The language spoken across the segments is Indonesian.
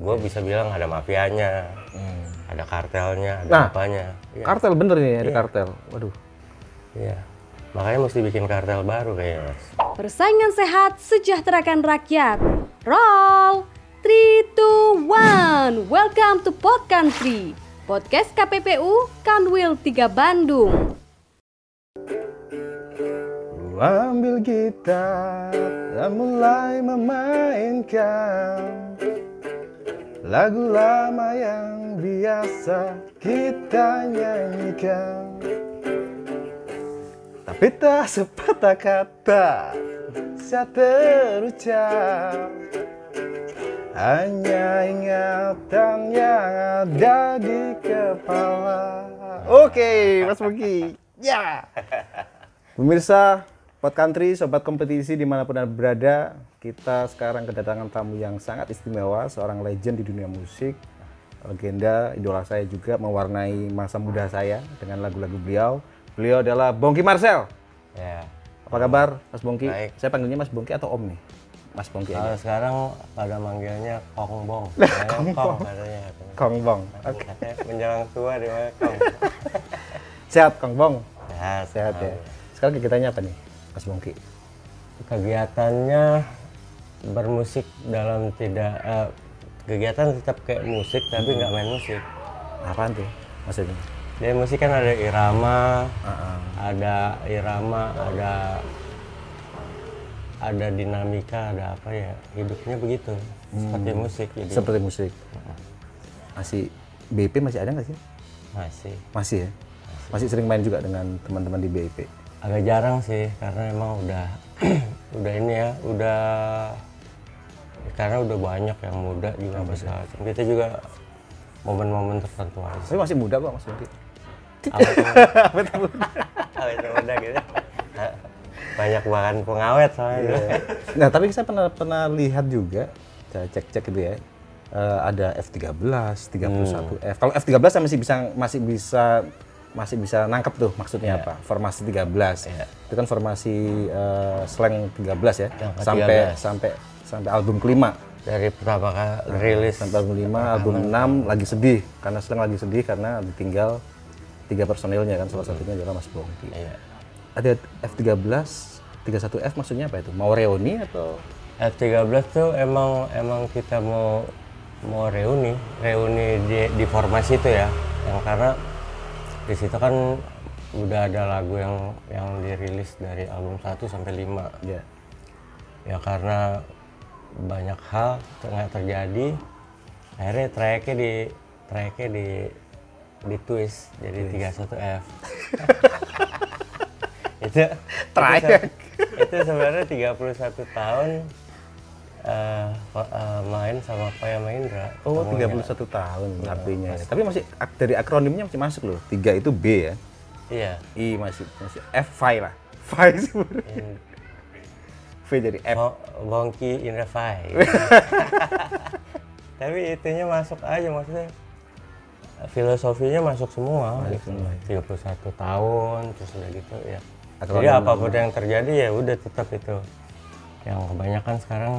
gue bisa bilang ada mafianya ada kartelnya ada Nah, apanya Iya, Kartel bener nih, ada kartel. Waduh. iya makanya mesti bikin kartel baru kayaknya mas Persaingan sehat sejahterakan rakyat. Roll! 3, 2, 1. Welcome to Pod Country. Podcast KPPU Kanwil 3 Bandung. Gua ambil gitar dan mulai memainkan lagu lama yang biasa kita nyanyikan. Tapi tak sepatah kata saya terucap. Hanya ingatan yang ada di kepala. Oke, Mas Mugi. Ya. Pemirsa, Pod Country, Sobat Kompetisi di mana pun Anda berada Kita sekarang kedatangan tamu yang sangat istimewa Seorang legend di dunia musik Legenda, idola saya juga mewarnai masa muda saya Dengan lagu-lagu beliau Beliau adalah Bongki Marcel ya Apa kabar Mas Bongki? Baik. Saya panggilnya Mas Bongki atau Om nih? Mas Bongki aja sekarang pada manggilnya kongbong Kayaknya kong katanya katanya. Kong Bong Katanya menjelang tua di mana kong Sehat Kong Bong? sehat Sehat ya Sekarang kegiatannya apa nih Mas Bongki? kegiatannya bermusik dalam tidak eh, kegiatan tetap kayak musik tapi nggak main musik Apaan tuh maksudnya? dia musik kan ada irama ada irama ada ada dinamika ada apa ya hidupnya begitu seperti musik jadi Seperti musik Masih BIP masih ada nggak sih? masih Masih ya? Masih sering main juga dengan teman-teman di BIP? agak jarang sih karena emang udah udah ini ya udah karena udah banyak yang muda juga bisa kita juga momen-momen tertentu aja. Tapi masih muda kok Mas Bongki awet muda? Awet muda gitu. Banyak bahan pengawet soalnya. Nah tapi saya pernah pernah lihat juga saya cek-cek gitu ya eh, ada F13, 31F. Kalau F13 saya masih bisa masih bisa masih bisa nangkep tuh maksudnya apa? Formasi 13. Itu kan formasi eh, slang 13 ya. Yang Sampai 13. sampai sampai album kelima. dari pertama kali rilis Sampai album 5, album 6 lagi sedih karena slang lagi sedih karena ditinggal tiga personilnya kan salah satunya adalah Mas Bongki. Iya. Ada F13, 31F maksudnya apa itu? Mau reuni atau F13 tuh emang emang kita mau mau reuni reuni di, di formasi itu ya yang karena di situ kan udah ada lagu yang yang dirilis dari album 1 sampai 5 ya? ya karena banyak hal nggak terjadi akhirnya tracknya di tracknya di di twist jadi 31F itu Track. itu, se- itu sebenarnya 31 tahun fa- eh, main sama Paya Mahendra Oh, Ngomongnya. 31 tahun artinya. ya. Tapi masih dari akronimnya masih masuk loh. 3 itu B ya. iya I masih masih F Phi lah. Phi sebenarnya. V jadi F. Bo- Bongki Indra Fai. Tapi itunya masuk aja maksudnya filosofinya masuk semua. gitu. 31 tahun terus udah gitu ya. Jadi Akronim. apa pun yang terjadi ya udah tetap itu. Yang kebanyakan sekarang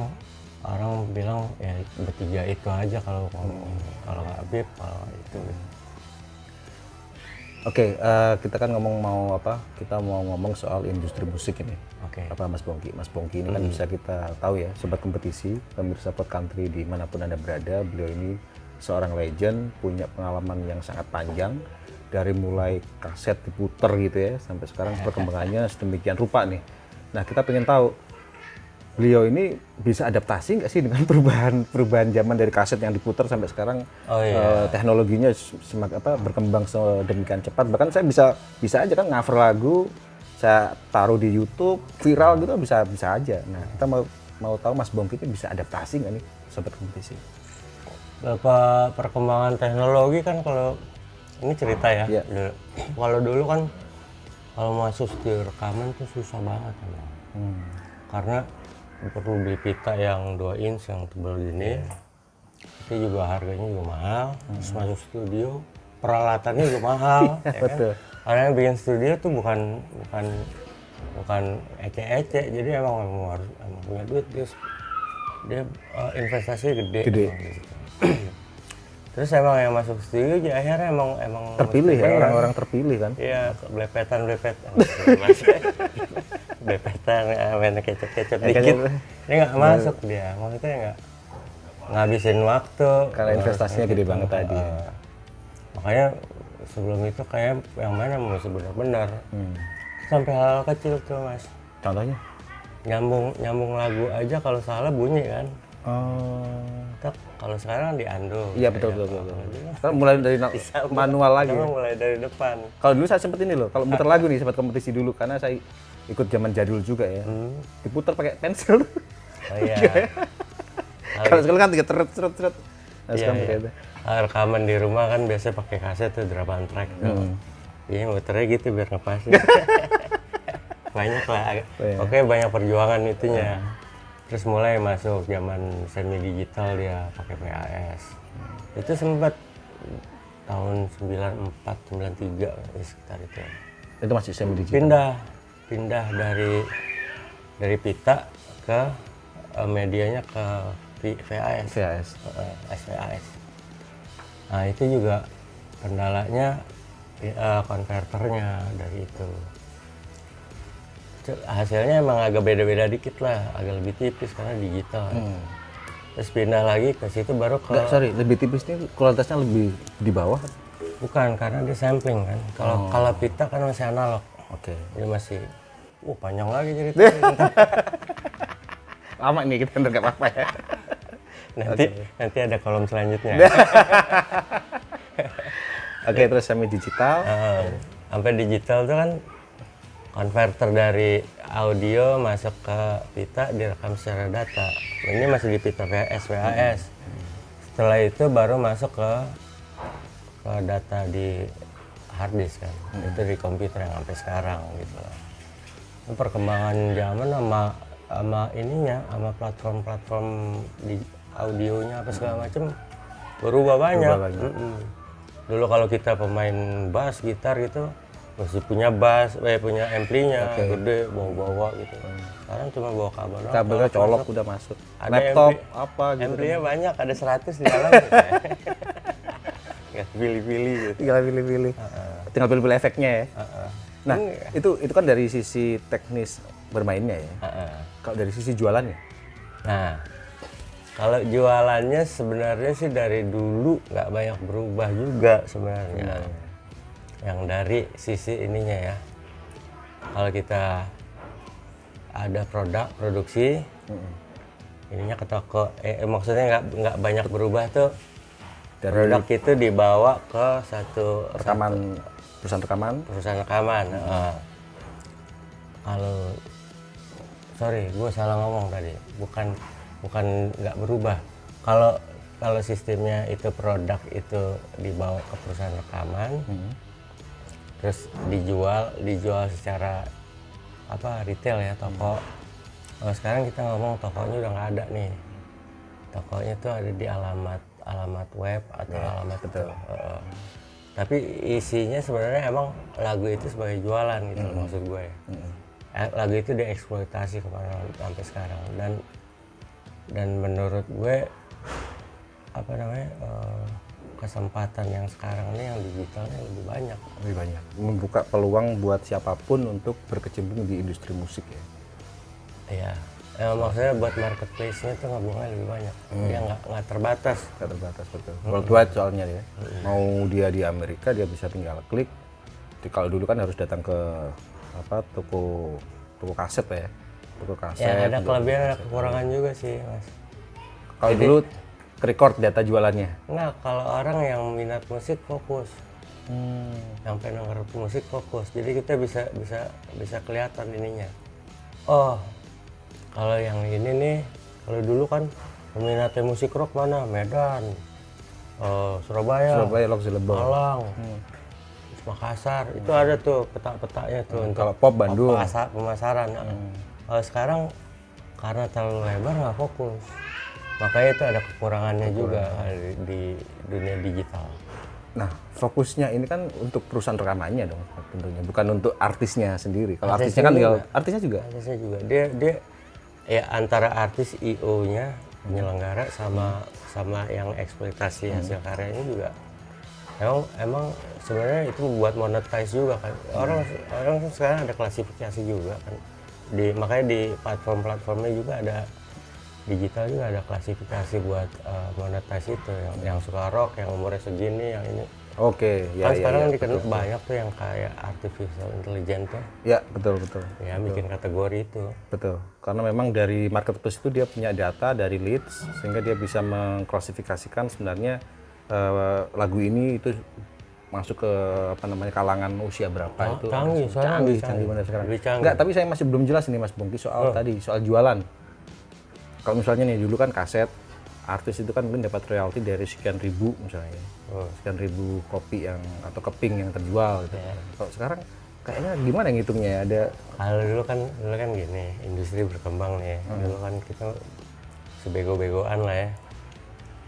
orang bilang ya bertiga itu aja kalau ngomong. Kalau Habib, kalau itu. Oke, eh, kita kan ngomong mau apa? Kita mau ngomong soal industri musik ini. Oke. Apa Mas Bongki? Mas Bongki ini kan bisa kita tahu ya, sobat kompetisi, pemirsa Pod Country di mana pun anda berada, beliau ini seorang legend, punya pengalaman yang sangat panjang dari mulai kaset diputer gitu ya, sampai sekarang perkembangannya sedemikian rupa nih. Nah kita pengen tahu beliau ini bisa adaptasi nggak sih dengan perubahan perubahan zaman dari kaset yang diputer sampai sekarang Oh, iya. eh, teknologinya semak apa berkembang sedemikian cepat bahkan saya bisa bisa aja kan cover lagu saya taruh di YouTube viral gitu bisa bisa aja nah kita mau mau tahu Mas Bongki ini bisa adaptasi nggak nih sobat kompetisi Bapak perkembangan teknologi kan kalau ini cerita ya. Iya. Dulu- Kalau dulu kan kalau masuk studio rekaman tuh susah banget emang. Karena perlu beli pita yang 2 inch yang tebal gini. Itu juga harganya juga mahal. Terus masuk studio peralatannya juga mahal. ya kan? betul. Karena yang bikin studio tuh bukan bukan bukan ece-ece. Jadi emang, emang harus emang punya duit dia dia eh, investasinya gede. Gede. emang gitu. terus emang yang masuk studio ya akhirnya emang emang Terpilih ya, orang-orang terpilih kan. Iya, belepetan belepetan. belepetan, ya, main kecet-kecet Ya, dikit. Ini nggak masuk dia, maksudnya nggak ngabisin waktu. Karena investasinya gede banget tadi. Eh, makanya sebelum itu kayak yang mana mesti benar-benar Hmm. sampai hal kecil tuh mas Contohnya? nyambung nyambung lagu aja kalau salah bunyi kan Oh. Tek, kalau sekarang diando Iya betul betul betul. Sekarang mulai dari manual lagi. Ya. mulai dari depan Kalau dulu saya sempet ini loh, kalau muter lagu nih sempat kompetisi dulu karena saya ikut zaman jadul juga ya. Hmm. Diputer pakai pensil. oh iya kalau sekarang kan tiga ceret ceret ceret. Nah, Iya, sekarang iya. pakai itu. Ah, rekaman di rumah kan biasa pakai kaset tuh delapan track tuh. Hmm. Iya muternya gitu biar ngepasin. banyak lah. agak- Iya. Oke banyak perjuangan itunya. Terus mulai masuk zaman semi digital dia pakai PAS. Itu sempat tahun 94 93 ya, sekitar itu. Itu masih semi digital. Pindah pindah dari dari pita ke eh, medianya ke V- VAS. VHS. eh, SVAS. Nah itu juga kendalanya eh, konverternya dari itu. Hasilnya emang agak beda-beda dikit lah, agak lebih tipis karena digital. Terus pindah lagi ke situ baru ke Enggak, sorry, lebih tipis ini kualitasnya lebih di bawah. bukan karena dia sampling kan. Kalau kalau pita kan masih analog, Oke. dia masih uh panjang lagi ceritanya. Lama nih kita nggak apa-apa ya. nanti nanti ada kolom selanjutnya. Oke, terus semi digital. Eh, sampai digital tuh kan konverter dari audio masuk ke pita direkam secara data. Ini masih di pita VHS, VHS. Setelah itu baru masuk ke ke data di hard disk kan. Itu di komputer yang sampai sekarang gitu loh. Perkembangan zaman sama sama ininya sama platform-platform di audionya apa segala macem berubah banyak. Berubah banyak. Mm-mm. Dulu kalau kita pemain bass, gitar gitu, mesti punya bass, eh punya amplinya gede, bawa-bawa gitu. Sekarang cuma bawa kabel. Kabelnya colok, masuk. udah masuk. Ada Laptop ampli- apa gitu. Amplinya banyak, ada 100 di dalam. gitu ya. Nggak pilih-pilih gitu. Tinggal pilih-pilih. Tinggal pilih-pilih efeknya ya. Heeh. Nah, itu itu kan dari sisi teknis bermainnya ya. Heeh. Kalau dari sisi jualannya, Nah, kalau jualannya sebenarnya sih dari dulu nggak banyak berubah juga sebenarnya. Yang dari sisi ininya ya, kalau kita ada produk produksi, ininya ke toko, eh, eh, maksudnya nggak nggak banyak berubah tuh. Dari- produk itu dibawa ke satu rekaman perusahaan rekaman. perusahaan rekaman. Heeh. kalau sorry, gue salah ngomong tadi. Bukan bukan nggak berubah. Kalau kalau sistemnya itu produk itu dibawa ke perusahaan rekaman, terus dijual dijual secara apa retail ya toko. Kalau sekarang kita ngomong tokonya udah nggak ada nih. Tokonya tuh ada di alamat alamat web atau alamat itu. Heeh. Tapi isinya sebenarnya emang lagu itu sebagai jualan gitu loh, maksud gue. Eh, Lagu itu dieksploitasi ke mana sampai sekarang dan dan menurut gue apa namanya eh, kesempatan yang sekarang ini yang digitalnya lebih banyak. Lebih banyak. Membuka peluang buat siapa pun untuk berkecimpung di industri musik ya. Iya. Eh, maksudnya buat marketplace-nya tuh ngebuangnya lebih banyak. Dia nggak nggak terbatas. Gak terbatas betul. Worldwide soalnya ya. Mau dia di Amerika dia bisa tinggal klik. Jadi kalau dulu kan harus datang ke apa toko toko kaset ya. Toko kaset. Ya ada kelebihan ada kekurangan juga sih mas. Kalau dulu record data jualannya. Nggak kalau orang yang minat musik fokus, Hmm. yang pengen musik fokus. Jadi kita bisa bisa bisa kelihatan ininya. Oh kalau yang ini nih kalau dulu kan peminatnya musik rock mana Medan, eh, Surabaya, Surabaya Zilebor. Malang, terus Makassar itu ada tuh peta-petanya tuh untuk Kalau pop Bandung. pemasa- pemasaran. Kalau sekarang karena terlalu lebar nggak fokus, makanya itu ada kekurangannya juga di, di dunia digital. Nah, fokusnya ini kan untuk perusahaan rekamannya dong tentunya, bukan untuk artisnya sendiri. Kalau Artisnya artisnya kan tinggal artisnya juga. Artisnya juga dia dia ya antara artis IO-nya penyelenggara sama sama yang eksploitasi hasil karyanya juga. Emang emang sebenarnya itu buat monetize juga kan. Orang orang sekarang ada klasifikasi juga kan. Di makanya di platform-platformnya juga ada digital juga ada klasifikasi buat uh, monetize itu. Yang, yang suka rock yang umurnya segini yang ini Oke, ya kan ya. sekarang ya, dikenal betul. banyak tuh yang kayak artificial intelligence tuh Ya, betul betul. ya bikin kategori itu Betul. Karena memang dari marketplace itu dia punya data dari leads sehingga dia bisa mengklasifikasikan sebenarnya eh, lagu ini itu masuk ke apa namanya kalangan usia berapa Ah, itu canggih, sekarang canggih, canggih benar sekarang. Canggih. Enggak, tapi saya masih belum jelas ini Mas Bungki soal tadi soal jualan. Kalau misalnya nih dulu kan kaset artis itu kan mungkin dapat royalti dari sekian ribu misalnya. Oh. Sekian ribu kopi yang atau keping yang terjual gitu. Kalau sekarang kayaknya gimana ngitungnya ya? Ada Kalau dulu kan dulu kan gini, industri berkembang nih. Dulu kan kita sebego-begoan lah ya.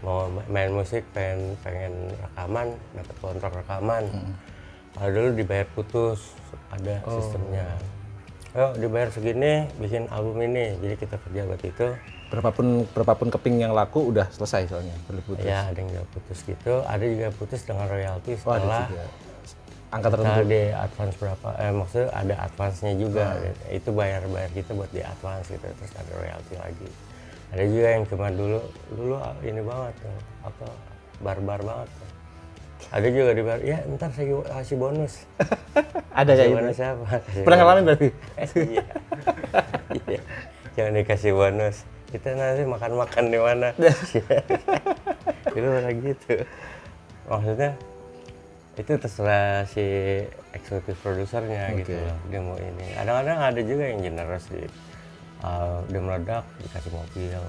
Mau ma- main musik pengen pengen rekaman, dapat kontrak rekaman. Kalau dulu dibayar putus, ada sistemnya. Ayo dibayar segini, bikin album ini. Jadi kita kerja buat itu. Berapapun berapapun keping yang laku udah selesai soalnya boleh putus. Ya ada yang juga putus gitu, ada juga putus dengan royalti Oh, setelah juga. Angka tertentu. di advance berapa eh maksudnya ada advance-nya juga itu bayar bayar kita buat di advance gitu terus ada royalti lagi ada juga yang cuma dulu dulu ah, ini banget tuh apa barbar banget tuh. ada juga di bar ya ntar saya kasih bonus Ada kasih gitu. bonus apa Kasih Pernah ngalamin berarti? Iya iya jangan dikasih bonus kita nanti makan-makan di mana? Itu kayak gitu. Maksudnya itu terserah si eksekutif produsernya gitu loh dia mau ini. Kadang-kadang ada juga yang generous di uh, dia meledak dikasih mobil.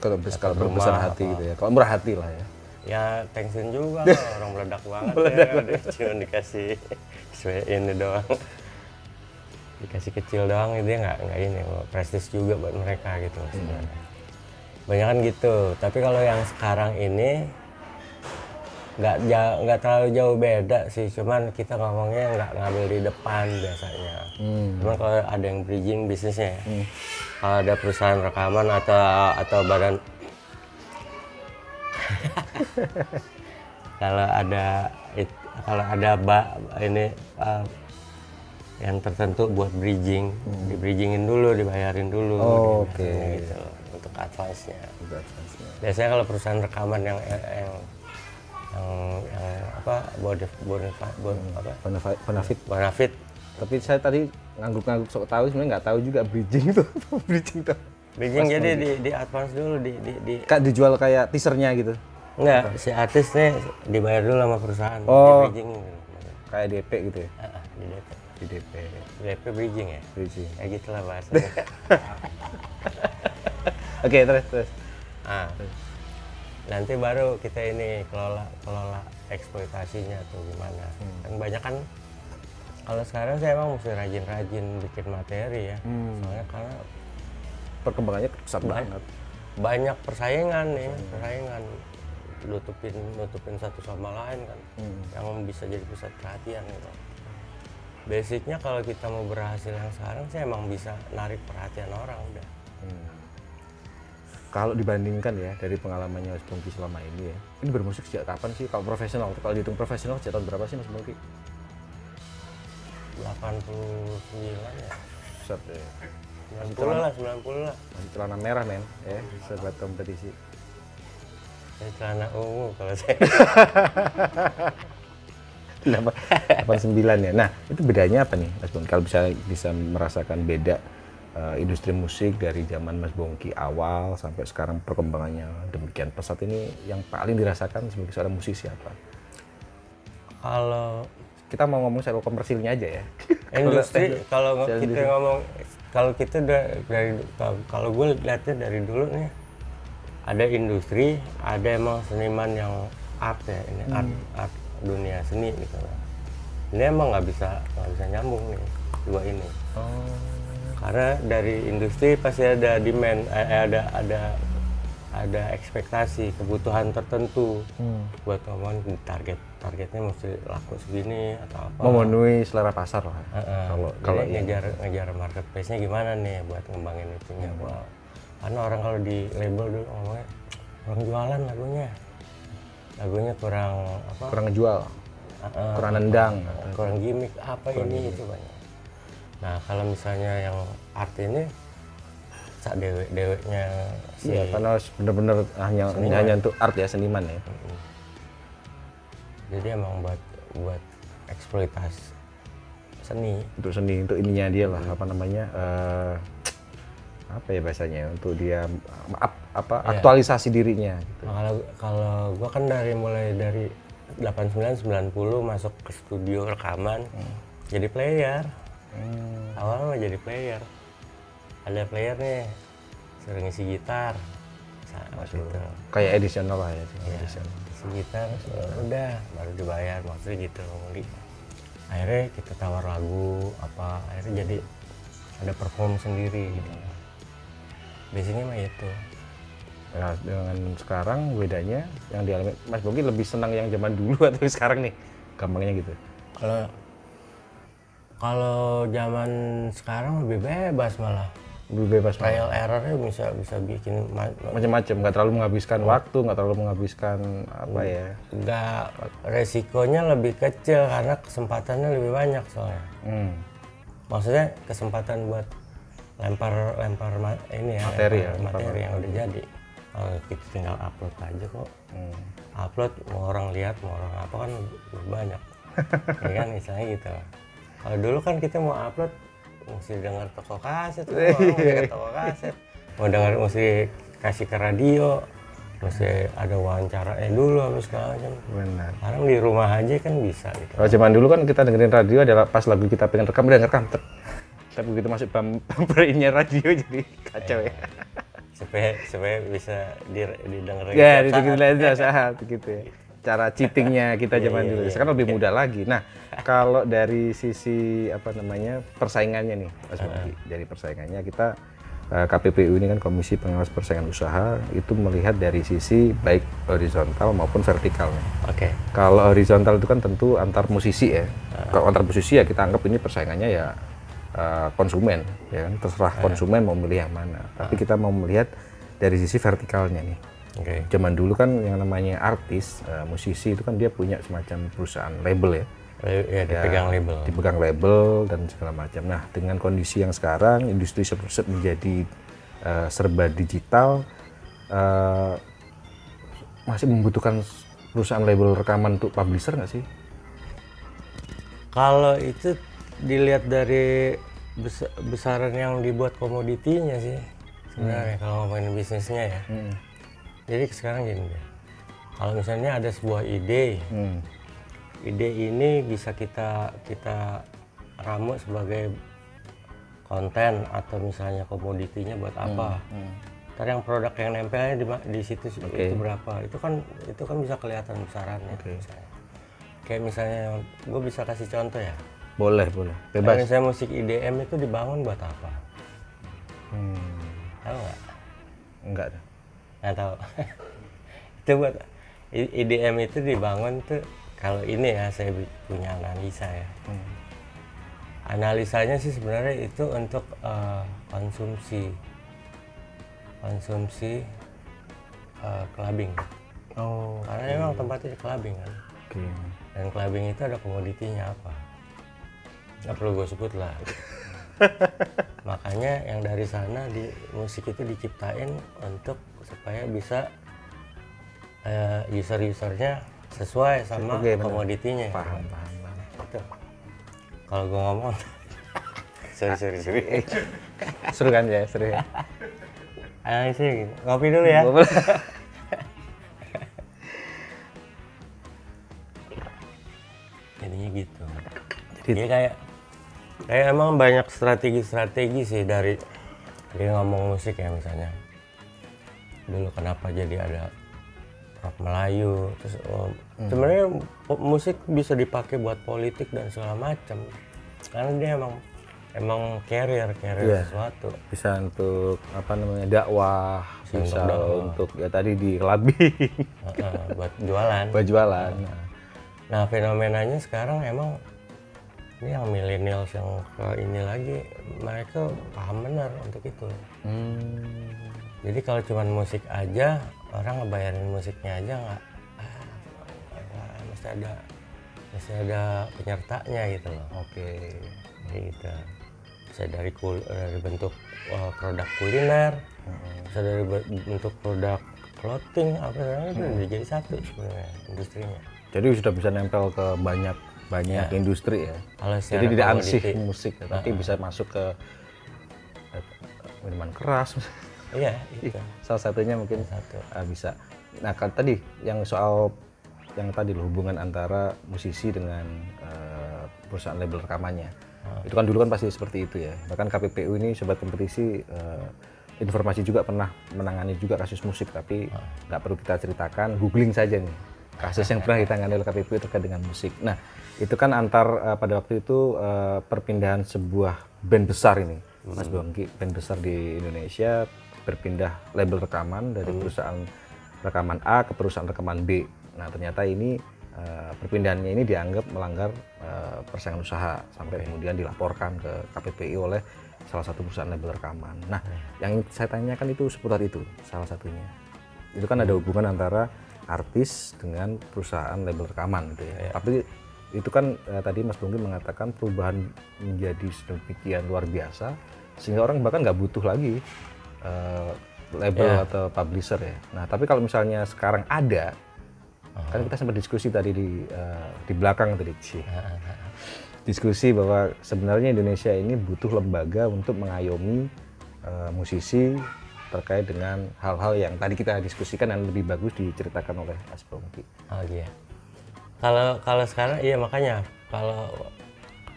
Kalau kalau berbesar hati gitu ya. Kalau murah hati lah ya. ya tension juga orang meledak banget ya. Dia cuma dikasih sesuai ini doang dikasih kecil doang itu ya nggak nggak ini prestis juga buat mereka gitu maksudnya. Banyak kan gitu tapi kalau yang sekarang ini nggak nggak terlalu jauh beda sih cuman kita ngomongnya nggak ngambil di depan biasanya. Cuman kalau ada yang bridging bisnisnya ya. Kalau ada perusahaan rekaman atau atau badan kalau ada it- kalau ada ba, ini uh, yang tertentu buat bridging, di bridgingin dulu, dibayarin dulu, Oh, dibayarin oke. gitu loh, untuk advance-nya. Biasanya kalau perusahaan rekaman yang yang yang, yang apa bonif, bonif, bon, apa Bonafide- Bonafide. bonafit Tapi saya tadi ngangguk-ngangguk sok tahu sebenarnya nggak tahu juga bridging itu. bridging tuh. bridging jadi di, di advance dulu di, di, di Kak dijual kayak teasernya gitu. enggak si artisnya dibayar dulu sama perusahaan Oh. di bridging gitu. Kayak DP gitu ya. Ah, di DP Di DP. DP bridging ya? Bridging. kayak gitulah bahasanya Oke, terus terus. ah. Nanti baru kita ini kelola kelola eksploitasinya atau gimana. Kan banyak kan kalau sekarang saya emang mesti rajin-rajin bikin materi ya. Soalnya karena Perkembangannya pesat Baik. banget. banyak persaingan nih persaingan. nutupin nutupin satu sama lain kan yang bisa jadi pusat perhatian gitu basicnya kalau kita mau berhasil yang sekarang sih emang bisa narik perhatian orang udah Kalau dibandingkan ya dari pengalamannya Mas Bungki selama ini ya, ini bermusik sejak kapan sih? Kalau profesional, kalau dihitung profesional sejak tahun berapa sih Mas Bungki? 89 ya Set, ya. 90 lah 90 lah Masih celana merah men, ya, sobat kompetisi. saya celana ungu kalau saya 89 ya. Nah, itu bedanya apa nih Mas Bungki? Kalau bisa bisa merasakan beda eh, industri musik dari zaman Mas Bongki awal sampai sekarang perkembangannya demikian pesat ini yang paling dirasakan sebagai seorang musisi apa? kalau Kita mau ngomong soal komersilnya aja ya. industri kalau kita industri. ngomong kalau kita da- dari kalau- kalau gue lihatnya dari dulu nih ada industri ada emang seniman yang art ya ini Hmm. art art dunia seni gitu ini emang nggak bisa nggak bisa nyambung nih dua ini Oh. karena dari industri pasti ada demand eh, eh, ada ada ada ekspektasi kebutuhan tertentu Hmm. buat ngomong target targetnya mesti laku segini atau apa Memenuhi selera pasar lah. Kalau Jadi kalau yang- ngejar ngejar marketplace-nya gimana nih buat ngembangin itunya. Wah, karena orang kalau di label dulu ngomongnya kurang jualan lagunya lagunya kurang apa? Kurang ngejual. Uh, uh, kurang nendang. Kurang gimmick apa ini itu banyak nah kalau misalnya yang art ini sak dewek deweknya si Iya, karena bener-bener hanya Seniman. hanya untuk art ya seniman ya. jadi emang buat buat eksploitasi seni. Untuk seni, untuk ininya dia lah apa namanya eh, apa ya bahasanya untuk dia up- apa Iya. aktualisasi dirinya. Gitu. Nah, kalau kalau gua kan dari mulai dari 89 90 masuk ke studio rekaman jadi player awalnya mah jadi player ada player nih sering ngisi gitar Sa- waktu itu Kayak edisional lah ya. ya, edisional. ngisi gitar udah baru dibayar maksudnya gitu Di- akhirnya kita tawar lagu apa akhirnya jadi ada perform sendiri gitu biasanya mah itu Nah, dengan sekarang bedanya yang dialami Mas Bogi lebih senang yang zaman dulu atau sekarang nih? Gampangnya gitu. Kalau kalau zaman sekarang lebih bebas malah. Lebih bebas malah. Trial errornya bisa bisa bikin ma- macam-macam, nggak terlalu menghabiskan waktu, nggak terlalu menghabiskan apa ya? nggak resikonya lebih kecil karena kesempatannya lebih banyak soalnya. Hmm. Maksudnya kesempatan buat lempar lempar ini ya Materi lempar ya, materi yang udah jadi. Kalau kita tinggal upload aja kok. Hmm. Upload mau orang lihat mau orang apa kan banyak. ya kan istilahnya gitu. Kalau dulu kan kita mau upload mesti dengar toko kaset, tuh, orang mesti ke toko kaset. Mau dengar mesti kasih ke radio, mesti ada wawancara eh dulu habis segala macam. Benar. Sekarang di rumah aja kan bisa gitu. Kalau zaman dulu kan kita dengerin radio adalah pas lagu kita pengen rekam udah ngerekam. tek. Tapi begitu masuk ininya radio jadi kacau ya. Supaya supaya bisa di, didengar Ya, itu saat. saat gitu ya. Cara cheatingnya kita zaman iya, dulu. iya. Sekarang lebih mudah lagi. Nah, kalau dari sisi apa namanya persaingannya nih, Mas Bogi, dari persaingannya kita eh, KPPU ini kan Komisi Pengawas Persaingan Usaha itu melihat dari sisi baik horizontal maupun vertikal. nih. Oke. Kalau horizontal itu kan tentu antar musisi ya. Kalau antar musisi ya kita anggap ini persaingannya ya eh, konsumen, ya kan terserah konsumen mau milih yang mana. Tapi kita mau melihat dari sisi vertikalnya nih. Oke. Zaman dulu kan yang namanya artis, eh, musisi itu kan dia punya semacam perusahaan label ya. Le- Ya dipegang label. Dipegang label dan segala macam. Nah, dengan kondisi yang sekarang industri menjadi eh, serba digital eh, masih membutuhkan perusahaan label rekaman untuk publisher nggak sih? Kalau itu dilihat dari bes- besaran yang dibuat komoditinya sih sebenarnya kalau ngomongin bisnisnya ya. Jadi sekarang gini deh. Kalau misalnya ada sebuah ide, Hmm. ide ini bisa kita kita ramu sebagai konten atau misalnya komoditinya buat apa. Ntar yang produk yang nempelnya di, di situ itu berapa? Itu kan itu kan bisa kelihatan besarannya. misalnya. Kayak misalnya gue bisa kasih contoh ya. Boleh, boleh. Bebas. misalnya musik IDM itu dibangun buat apa? Hmm. Tahu nggak? Enggak. Nggak tahu. itu buat IDM itu dibangun tuh kalau ini ya saya punya analisa ya. Analisanya sih sebenarnya itu untuk eh, konsumsi konsumsi eh, clubbing. Oh, Karena memang tempatnya di clubbing kan. oke. Dan clubbing itu ada komoditinya apa? Nggak perlu gue sebut lah. Makanya yang dari sana di musik itu diciptain untuk supaya bisa eh, user-usernya sesuai sama benar. komoditinya. Paham, paham, paham. Itu. Kalau gue ngomong, sorry sorry sorry. Seru kan ya, seru ya. Analisnya gini. Ngopi dulu ya. Jadinya gitu jadi kayak kayak emang banyak strategi-strategi sih dari dari ngomong musik ya misalnya dulu kenapa jadi ada rock Melayu terus oh, sebenarnya pop musik bisa dipakai buat politik dan segala macam karena dia emang emang carrier carrier Iya. sesuatu Bisa untuk apa namanya dakwah, Bisa bisa untuk dakwah. untuk ya tadi di clubbing, Heeh, buat jualan buat jualan. Nah fenomenanya sekarang emang ini yang millennials yang ke ini lagi mereka paham benar untuk itu. Hmm. jadi kalau cuma musik aja orang ngebayarin musiknya aja nggak ah, mesti ada mesti ada penyertanya gitu loh Oke. gitu bisa dari kul dari bentuk uh, produk kuliner bisa dari be- bentuk produk clothing apa namanya itu udah jadi satu sebenarnya industrinya Jadi sudah bisa nempel ke banyak banyak industri ya. kalau Jadi tidak ansih musik, ya, tapi bisa masuk ke eh, minuman keras. iya itu Salah satunya mungkin satu ah, bisa. Nah kan tadi yang soal yang tadi loh, hubungan antara musisi dengan eh, perusahaan label rekamannya. Itu kan dulu kan pasti seperti itu ya. Bahkan KPPU ini sobat kompetisi eh, informasi juga pernah menangani juga kasus musik tapi nggak perlu kita ceritakan, googling saja nih kasus yang pernah ditangani oleh KPPU terkait dengan musik. Nah itu kan antar eh, pada waktu itu eh, perpindahan sebuah band besar ini, Mas Bongki, band besar di Indonesia berpindah label rekaman dari perusahaan rekaman A ke perusahaan rekaman B. Nah ternyata ini eh, perpindahannya ini dianggap melanggar eh, persaingan usaha sampai kemudian dilaporkan ke KPPI oleh salah satu perusahaan label rekaman. Nah yang saya tanyakan itu seputar itu salah satunya. Itu kan ada hubungan antara artis dengan perusahaan label rekaman gitu ya. Tapi itu kan eh, tadi Mas Bungki mengatakan perubahan menjadi sedemikian luar biasa sehingga orang bahkan nggak butuh lagi eh, label atau publisher ya. Nah tapi kalau misalnya sekarang ada, kan kita sempat diskusi tadi di eh, di belakang tadi sih. Diskusi bahwa sebenarnya Indonesia ini butuh lembaga untuk mengayomi eh, musisi terkait dengan hal-hal yang tadi kita diskusikan yang lebih bagus diceritakan oleh Mas Bongki. Oh iya. Kalau kalau sekarang iya makanya. Kalau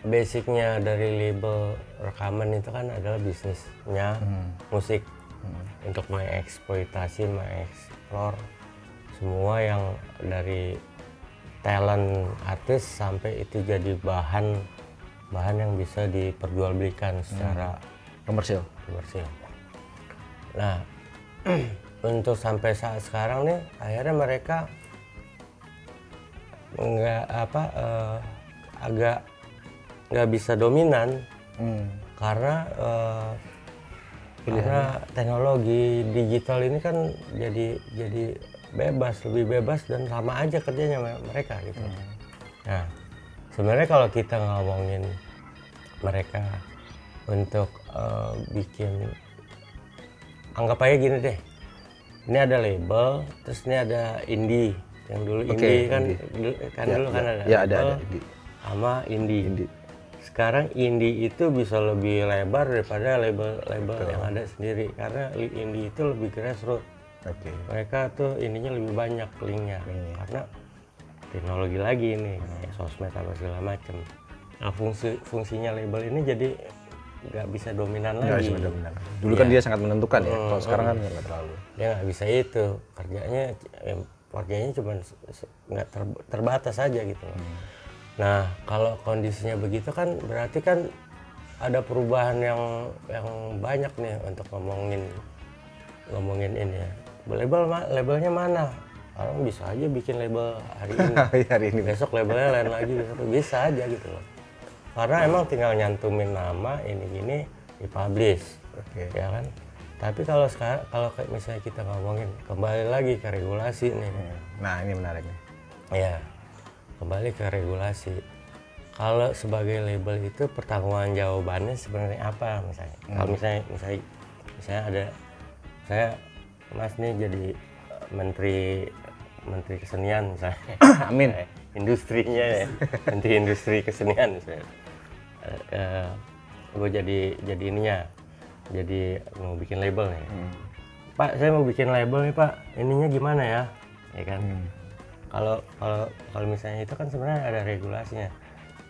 basicnya dari label rekaman itu kan adalah bisnisnya musik. Untuk mengeksploitasi, mengeksplor semua yang dari talent artis sampai itu jadi bahan bahan yang bisa diperjualbelikan secara Komersil. komersil. Nah, untuk sampai saat sekarang nih, akhirnya mereka nggak apa eh, agak nggak bisa dominan Hmm. karena eh, karena teknologi digital ini kan jadi jadi bebas lebih bebas dan sama aja kerjanya me- mereka gitu. Nah, sebenarnya kalau kita ngomongin mereka untuk eh, bikin anggap aja gini deh. Ini ada label, terus ini ada indie. Yang dulu Oke, indie kan indie. dulu- kan Ya, dulu kan ya. ada Ya, ada, ada, indie. sama indie. Indie. Sekarang indie itu bisa lebih lebar daripada label-label yang ada sendiri karena indie itu lebih grassroots. Oke. Mereka tuh ininya lebih banyak linknya Linknya. karena teknologi lagi ini kayak sosmed apa segala macem. Nah fungsi fungsinya label ini jadi nggak bisa dominan Nggak lagi. bisa benar. Dulu kan Iya. dia sangat menentukan ya. Hmm, Kalau sekarang kan nggak terlalu. Dia nggak bisa itu kerjanya kerjanya cuma nggak ter- terbatas aja gitu. loh. Hmm. Nah kalau kondisinya begitu kan berarti kan ada perubahan yang yang banyak nih untuk ngomongin ngomongin ini ya. Label labelnya mana? Orang bisa aja bikin label hari ini. Hari ini. besok labelnya lain lagi besok bisa aja gitu loh karena emang tinggal nyantumin nama ini gini dipublish Oke. ya kan tapi kalau sekarang kalau kayak misalnya kita ngomongin kembali lagi ke regulasi nih. Nah ini menarik nih. ya kembali ke regulasi. Kalau sebagai label itu pertanggungan jawabannya sebenarnya apa misalnya? Kalau misalnya misalnya misalnya ada saya mas nih jadi eh, menteri menteri kesenian misalnya. Amin. Eh, industrinya ya menteri industri kesenian misalnya. Gue jadi jadi ininya jadi mau bikin label nih. Pak saya mau bikin label nih pak. Ininya gimana ya? Ya kan? Kalau kalau kalau misalnya itu kan sebenarnya ada regulasinya.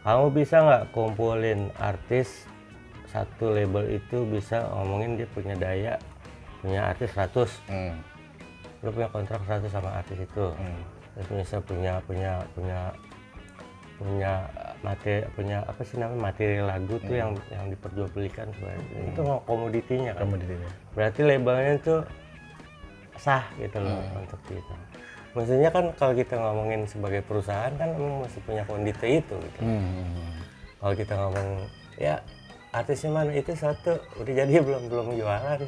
Kamu bisa nggak kumpulin artis satu label itu bisa ngomongin dia punya daya punya artis 100 Hmm. lu punya kontrak 100 sama artis itu. Terus bisa punya punya punya punya materi punya apa sih namanya materi lagu tuh yang yang diperjualbelikan sebenarnya. Itu komoditinya kan? Komoditinya. berarti labelnya itu sah gitu loh untuk kita. Maksudnya kan kalau kita ngomongin sebagai perusahaan kan emang mesti punya kondisi itu gitu. Hmm. kalau kita ngomong ya artisnya mana? Itu satu udah jadi belum belum jualan.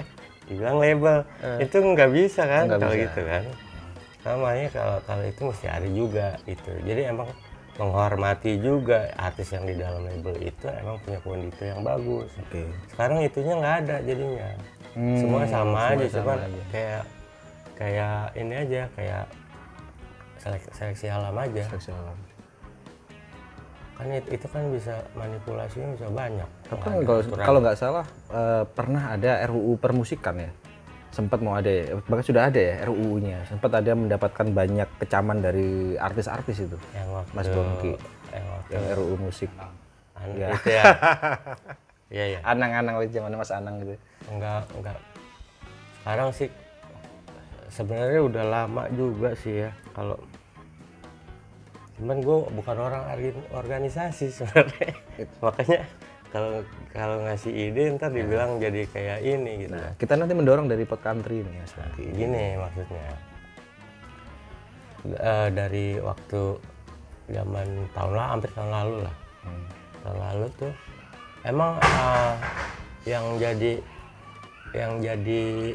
Dibilang label. Itu nggak bisa kan kalau gitu kan? Namanya kalau kalau itu mesti ada juga gitu. Jadi emang menghormati juga artis yang di dalam label itu emang punya kondisi yang bagus Oke. sekarang itunya nggak ada jadinya Hmm, semua sama semua aja sama cuman aja. kayak kayak ini aja kayak seleksi, seleksi alam aja Seleksi alam. kan itu, itu kan bisa manipulasinya bisa banyak Tapi kan kalau kalau nggak salah eh, pernah ada RUU permusikan ya. Sempat mau ada ya, bahkan sudah ada ya RUU-nya. Sempat ada mendapatkan banyak kecaman dari artis-artis itu. yang waktu Mas Bongki. yang waktu Yang RUU musik. an- Ya. itu ya iya iya Anang-anang waktu zaman Mas Anang gitu. enggak enggak sekarang sih sebenarnya udah lama juga sih ya kalau cuman gue bukan orang organisasi sebenarnya makanya kalau kalau ngasih ide ntar dibilang jadi kayak ini gitu Nah, kita nanti mendorong dari pot country ini Mas Bongki. gini maksudnya Eh, dari waktu zaman tahun lalu hampir tahun lalu lah Hmm. tahun lalu tuh emang eh, yang jadi yang jadi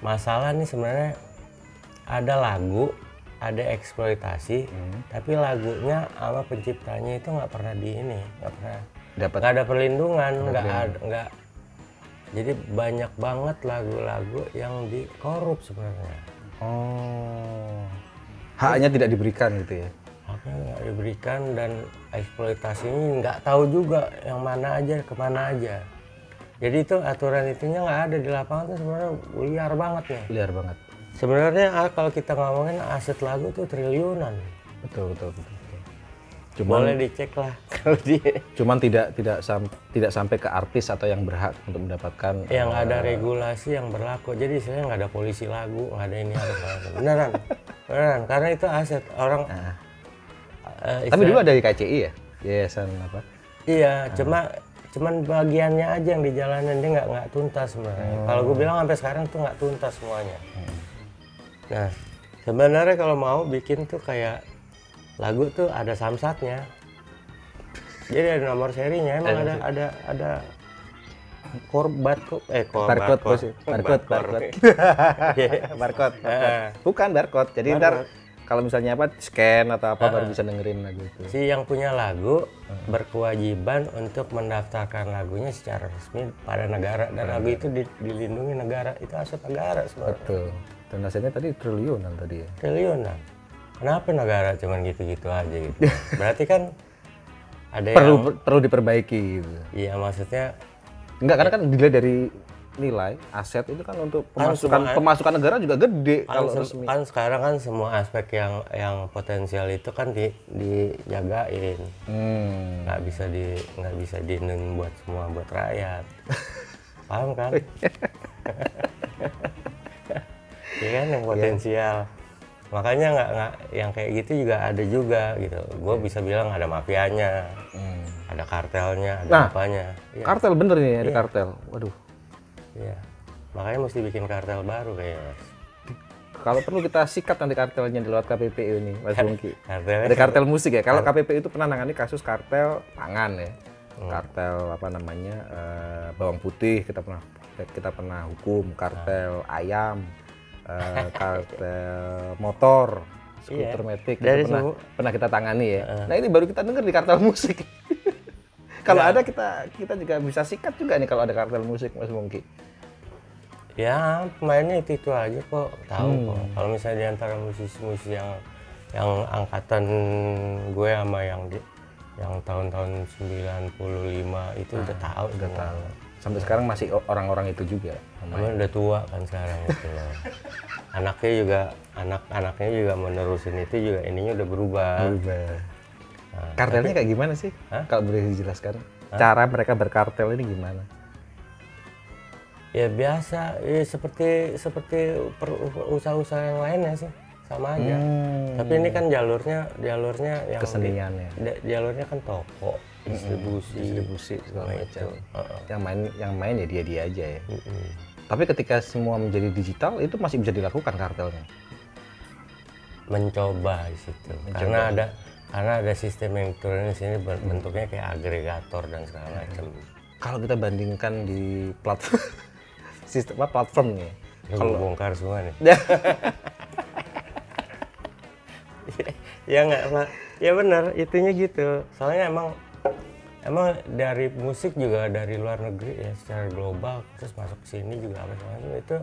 masalah nih sebenarnya ada lagu ada eksploitasi Hmm. tapi lagunya sama penciptanya itu nggak pernah di ini nggak pernah Dapat nggak ada perlindungan nggak ada nggak jadi banyak banget lagu-lagu yang dikorup sebenarnya Oh. Haknya tidak diberikan gitu ya. haknya nggak diberikan dan eksploitasinya nggak tahu juga yang mana aja ke mana aja jadi itu aturan itunya nggak ada di lapangan tuh sebenarnya liar banget nih Liar banget. sebenarnya ah, kalau kita ngomongin aset lagu tuh triliunan Betul, betul, betul. Cuman boleh dicek lah kalau di cuman tidak tidak sam- tidak sampai ke artis atau yang berhak untuk mendapatkan yang ada regulasi yang berlaku. Jadi saya nggak ada polisi lagu nggak ada ini ada beneran beneran. Karena itu aset orang eh, Tapi istilah- dulu ada di KCI ya? Yayasan apa? Iya, cuma cuman bagiannya aja yang dijalanin. Dia nggak nggak tuntas sebenarnya. Kalau gue bilang sampai sekarang tuh nggak tuntas semuanya. Nah, sebenarnya kalau mau bikin tuh kayak lagu tuh ada samsatnya. Jadi ada nomor serinya, emang ada ada ada core barcode eh core Barcode, bos. Barcode, barcode. barcode. Eh, Bukan barcode. Jadi ntar kalau misalnya apa scan atau apa baru bisa dengerin lagu itu. si yang punya lagu berkewajiban untuk mendaftarkan lagunya secara resmi pada negara dan lagu itu di- dilindungi negara itu aset negara sebenarnya Betul. Dan hasilnya tadi triliunan tadi ya. triliunan kenapa negara cuman gitu-gitu aja gitu berarti kan ada Perlu yang perlu diperbaiki gitu. iya maksudnya Enggak, karena kan dilihat dari nilai aset itu kan untuk Kan pemasukan semua- pemasukan negara juga gede kan, kalau resmi. kan sekarang kan semua aspek yang yang potensial itu kan di, dijagain Hmm. nggak bisa di nggak bisa dinun buat semua buat rakyat paham kan Iya kan yang potensial makanya nggak nggak yang kayak gitu juga ada juga gitu gue bisa bilang ada mafianya Hmm. ada kartelnya ada Nah, apanya Iya, Kartel bener nih ada kartel. Waduh. iya. makanya mesti bikin kartel baru kayaknya mas Kalau perlu kita sikat nanti kartelnya di lewat KPPU ini, Mas Bungki. Ada kartel musik ya. Kalau KPPU itu pernah nangani kasus kartel pangan ya. Kartel apa namanya eh, bawang putih kita pernah kita pernah hukum kartel ayam, eh, kartel motor, skuter metik itu Dari pernah pernah kita tangani ya. Nah ini baru kita dengar di kartel musik. kalau ada kita kita juga bisa sikat juga nih kalau ada kartel musik Mas Bungki. ya pemainnya itu itu aja kok tahu Hmm. kok kalau misalnya di antara musisi-musisi yang yang angkatan gue sama yang di yang tahun-tahun 95 itu udah tahu Udah semua. tahu. Sampai sekarang masih orang-orang itu juga. Namanya udah tua kan sekarang itu loh. Anaknya juga anak-anaknya juga menerusin itu juga ininya udah berubah. Berubah. Kartelnya kayak gimana sih? Hah? Kalau boleh dijelaskan. Cara mereka berkartel ini gimana? Ya biasa, ya seperti seperti per- usaha-usaha yang lainnya sih sama aja. Hmm. Tapi ini kan jalurnya jalurnya yang di- Kesenian ya. jalurnya kan toko, distribusi, Distribusi segala macam. itu. Heeh. Yang main yang main ya dia-dia aja ya. Mm-mm. Tapi ketika semua menjadi digital itu masih bisa dilakukan kartelnya. Mencoba di situ. Karena ada karena ada sistem yang turun di sini ber- bentuknya kayak agregator dan segala macam. Kalau kita bandingkan di platform sistem apa platformnya. Kalau bongkar semua nih. ya nggak. Ya benar, itunya gitu. Soalnya emang emang dari musik juga dari luar negeri ya secara global terus masuk ke sini juga apa macam itu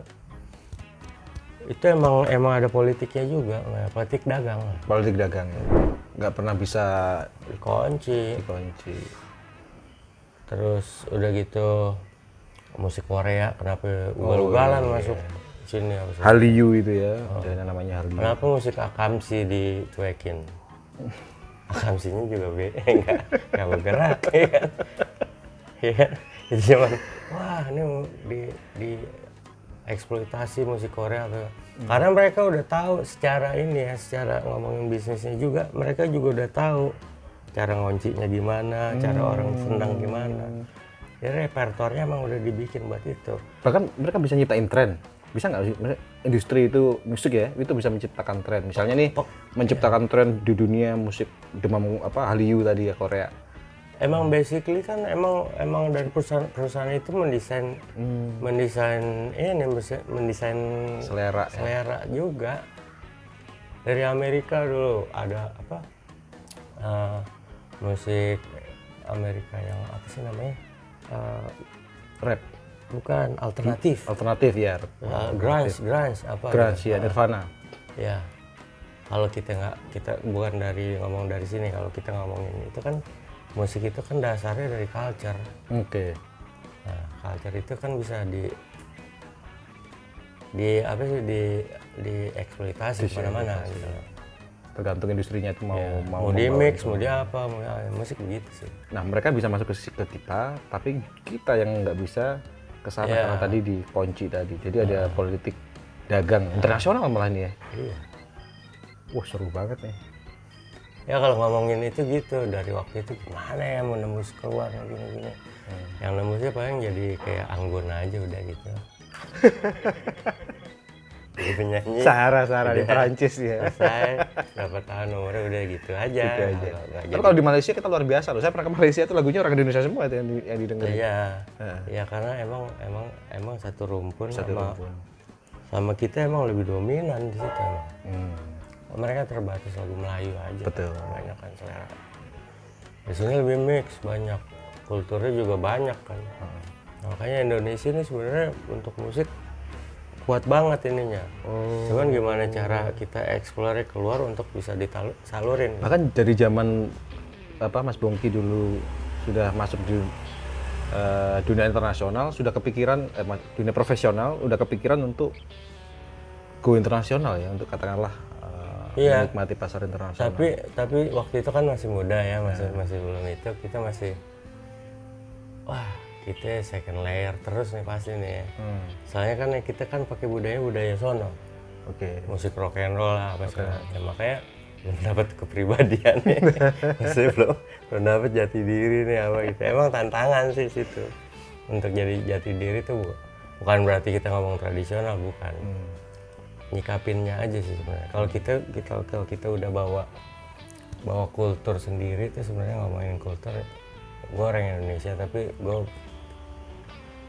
itu emang emang ada politiknya juga, politik dagang. Politik dagang ya. Nggak pernah bisa Dikunci. dikunci. Terus udah gitu musik Korea kenapa ugal-ugalan masuk sini apa? Hallyu itu ya, ada namanya Hallyu. Kenapa musik akamsi dicuekin? Akamsinya juga be, enggak, enggak bergerak, ya kan? Iya kan? Jadi cuman, wah ini di, di eksploitasi musik Korea tuh. Karena mereka udah tahu secara ini ya, secara ngomongin bisnisnya juga, mereka juga udah tahu cara ngoncinya gimana, cara orang senang gimana. Jadi repertoarnya emang udah dibikin buat itu. Bahkan mereka bisa nyiptain tren. Bisa nggak sih? Industri itu musik ya, itu bisa menciptakan tren. Misalnya nih, menciptakan tren di dunia musik demam apa Hallyu tadi ya Korea. Emang basically kan emang emang dari perusahaan perusahaan itu mendesain mendesain ini mendesain- mendesain Selera. ya. selera juga dari Amerika dulu ada apa eh, musik Amerika yang apa sih namanya Eh, Rap, bukan alternatif alternatif ya. Eh, grunge grunge apa Grunge gitu. ya, Nirvana. ya kalau kita nggak kita bukan dari ngomong dari sini kalau kita ngomongin itu kan musik itu kan dasarnya dari culture Oke. Nah, culture itu kan bisa di di apa sih di di eksploitasi mana-mana gitu. Tergantung industrinya itu mau Ya, mau mau di mix, itu. mau di apa, mau ya, musik begitu sih. Nah, mereka bisa masuk ke, ke kita, tapi kita yang nggak bisa ke sana Ya. karena tadi dikunci tadi. Jadi ada politik dagang internasional malah ini ya. Iya. Wah, seru banget nih. Ya kalau ngomongin itu gitu dari waktu itu gimana ya mau nembus keluar gini-gini. Yang nembusnya paling jadi kayak anggun aja udah gitu. jadi penyanyi Sahara Sahara di Udah. Perancis ya. selesai berapa tahun umurnya udah gitu aja. Gitu aja. Tapi kalau di Malaysia kita luar biasa loh. Saya pernah ke Malaysia itu lagunya orang Indonesia semua itu yang, di, yang didengerin. Iya. Heeh. Ya karena emang emang emang satu rumpun Satu sama rumpun. sama kita emang lebih dominan di situ emang. Hmm. Mereka terbatas lagu Melayu aja. Betul. Banyak kan selera. Di sini lebih mix banyak. Kulturnya juga banyak kan. Nah, makanya Indonesia ini sebenarnya untuk musik kuat banget ininya. Oh. Cuman gimana cara kita eksplornya keluar untuk bisa disalurin. Bahkan dari zaman apa Mas Bongki dulu sudah masuk di eh, dunia internasional, sudah kepikiran eh, dunia profesional, udah kepikiran untuk go internasional ya, untuk katakanlah eh, Iya. menikmati pasar internasional. tapi tapi waktu itu kan masih muda ya masih masih belum itu kita masih wah kita second layer terus nih pasti nih ya. Hmm, soalnya kan kita kan pakai budaya budaya sono Oke. musik rock and roll lah apa segala macam makanya belum dapat kepribadian nih masih belum belum dapat jati diri nih apa gitu emang tantangan sih situ untuk jadi jati diri tuh bu- bukan berarti kita ngomong tradisional bukan Hmm. nyikapinnya aja sih sebenarnya. Kalau kita kita kalau kita udah bawa bawa kultur sendiri itu sebenarnya ngomongin kultur, gue orang Indonesia tapi gue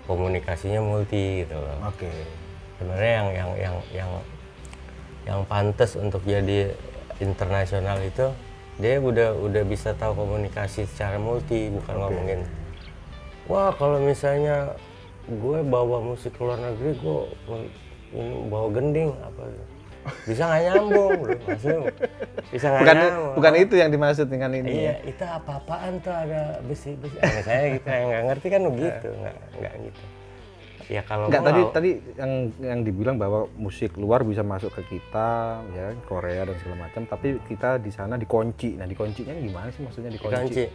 komunikasinya multi gitu loh. Oke. Sebenarnya yang yang yang yang yang pantas untuk jadi internasional itu dia udah udah bisa tahu komunikasi secara multi bukan ngomongin wah kalau misalnya gue bawa musik ke luar negeri gue bawa gending apa gitu. Bisa nggak nyambung bro maksudnya bisa nggak Bukan nyambung bukan itu yang dimaksud dengan ini. iya ya. itu apa-apaan tuh ada besi besi nah, saya gitu yang nggak ngerti kan begitu nggak nggak gitu ya kalau Enggak tadi tadi yang yang dibilang bahwa musik luar bisa masuk ke kita ya Korea dan segala macam tapi kita di sana dikunci. Nah, dikuncinya gimana sih maksudnya dikunci? dikunci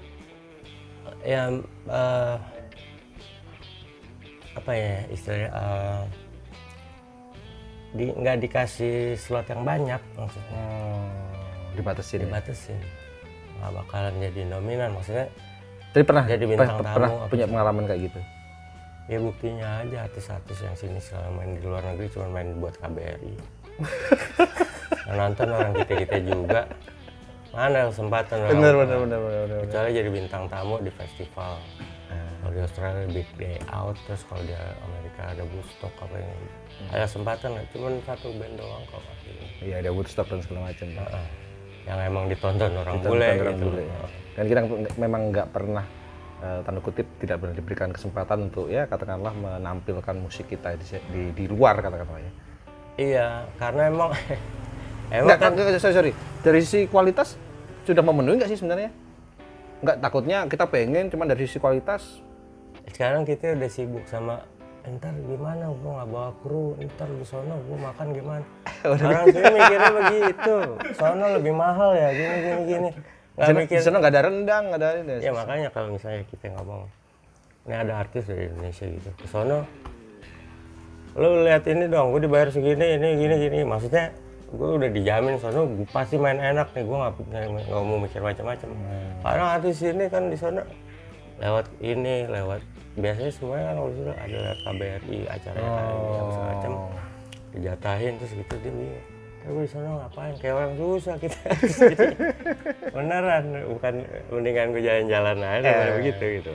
ya eh, apa ya istilahnya eh, di nggak dikasih slot yang banyak maksudnya Hmm, dibatasin ya. nggak bakalan jadi dominan maksudnya Tapi pernah Jadi bintang per- pernah tamu apa punya pengalaman kayak gitu. ya buktinya aja artis-artis yang sini selama main di luar negeri cuma main buat KBRI yang nonton orang kita kita juga mana kesempatan orang Benar benar benar benar benar. kecuali jadi bintang tamu di festival kalau di Australia Big Day Out terus kalau di Amerika ada Woodstock apa yang ada kesempatan lah cuman satu band doang kok Iya ada Woodstock dan segala macam. Heeh. yang emang ditonton orang Ditonton bule orang gitu bule, ya. Dan kita nggak- memang nggak pernah eh, tanda kutip tidak pernah diberikan kesempatan untuk ya katakanlah menampilkan musik kita di di, di luar katakanlah ya. iya karena emang emang Enggak, kan kan, sorry, sorry. Dari sisi kualitas sudah memenuhi nggak sih sebenarnya? Nggak takutnya kita pengen, cuman dari sisi kualitas sekarang kita udah sibuk sama ntar gimana gua nggak bawa kru ntar di sono gua makan gimana? Orang sini mikirnya begitu. Sono lebih mahal ya gini gini gini. Nggak sana- mikir. di sana nggak ada rendang, nggak ada ini. ya makanya kalau misalnya kita ngomong ini ada artis dari Indonesia gitu ke sono lu lihat ini dong gue dibayar segini ini gini gini. Maksudnya gue udah dijamin sono gue pasti main enak nih gue nggak nggak mau mikir macam-macam. Karena artis ini kan di sana lewat ini lewat biasanya semuanya kan kalau sudah ada lewat KBRI acara KBRI apa segala macam. Dijatahin terus gitu dia bingung "Ya, gue di sana ngapain? Kayak orang susah kita. Beneran bukan mendingan gue jalan-jalan aja daripada begitu gitu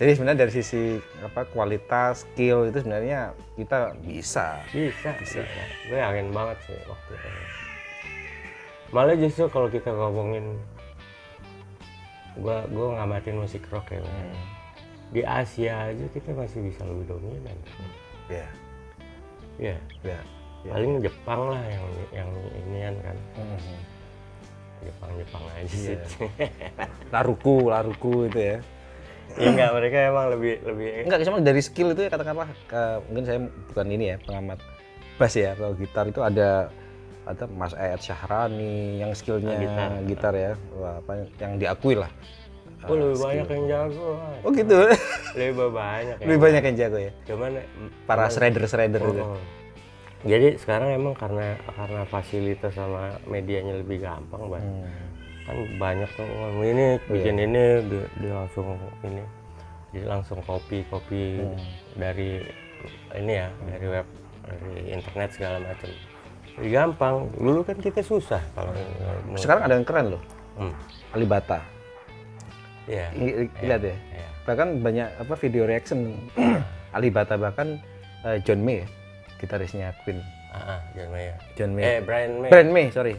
Jadi sebenarnya dari sisi apa kualitas, skill itu sebenarnya kita bisa. bisa bisa, gue yakin banget sih waktu itu malah justru kalau kita ngomongin gue gue ngamatin musik rock ya Bang. di Asia aja kita masih bisa lebih dominan Ya, ya ya. ya. paling Jepang lah yang yang inian kan Mhm. Jepang Jepang aja sih Laruku, laruku itu ya. Ya enggak mereka emang lebih lebih Enggak, cuma dari skill itu ya katakanlah ke- mungkin saya bukan ini ya pengamat bass ya kalau gitar itu ada ada Mas Ayat Syahrani yang skillnya Ah, gitar. gitar. ya Wah, apa yang diakui lah. oh, lebih banyak yang jago Mas. Oh gitu. lebih banyak ya. Lebih banyak yang jago ya. cuman Para shredder-shredder itu. Oh. Jadi sekarang emang karena karena fasilitas sama medianya lebih gampang, Bang. Hmm. Kan banyak tuh orang ini bikin ini dia, dia langsung ini. Jadi langsung copy copy dari ini ya, dari web, dari internet segala macam. Gampang. Dulu kan kita susah kalau Sekarang ada yang keren loh. Hmm. Alibata. Iya. I- i- Lihat ya. Iya. Bahkan banyak apa video reaction Alibata bahkan eh, John May ya, gitarisnya Queen. Ah, John Mayer. John May. Eh, Brian May. Brian May, sorry.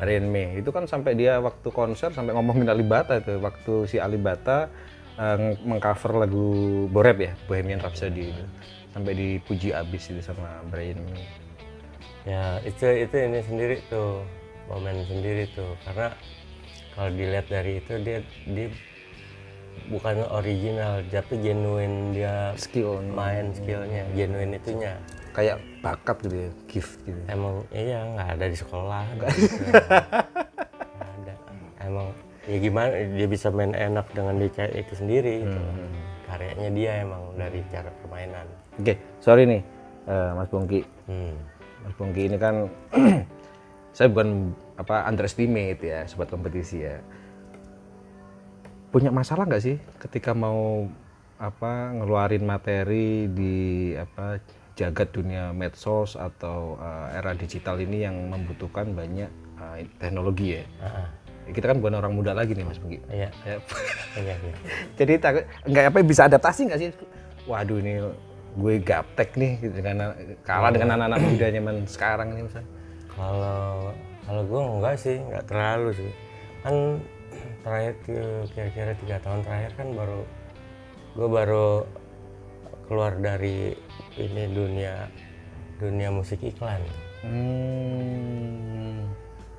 Brian May. Itu kan sampai dia waktu konser sampai ngomongin Alibata itu. Waktu si Alibata ng- mengcover lagu Borep ya, Bohemian Rhapsody itu. Sampai dipuji abis itu sama Brian May. Ya itu itu ini sendiri tuh momen sendiri tuh karena kalau dilihat dari itu dia dia bukan original tapi genuine dia Skill main skillnya genuine itunya kayak bakat gitu ya, gift gitu. emang iya nggak ada di sekolah gitu. Nggak ada emang ya gimana dia bisa main enak dengan dia itu sendiri gitu. karyanya dia emang dari cara permainan Oke, sorry nih eh, Mas Bongki. hmm. Mas Bongki ini kan saya bukan apa underestimate ya sobat kompetisi ya. Punya masalah nggak sih ketika mau apa ngeluarin materi di apa jagat dunia medsos atau eh, era digital ini yang membutuhkan banyak eh, teknologi ya. Ah. Kita kan bukan orang muda lagi nih Mas Bongki. iya Ya. iya iya Jadi takut nggak apa bisa adaptasi nggak sih? Waduh ini gue gaptek nih dengan kalah dengan anak-anak muda zaman sekarang ini misalnya. Kalau kalau gue enggak sih, enggak terlalu sih. Kan terakhir kira-kira tiga tahun terakhir kan baru gue baru keluar dari ini dunia dunia musik iklan. Hmm.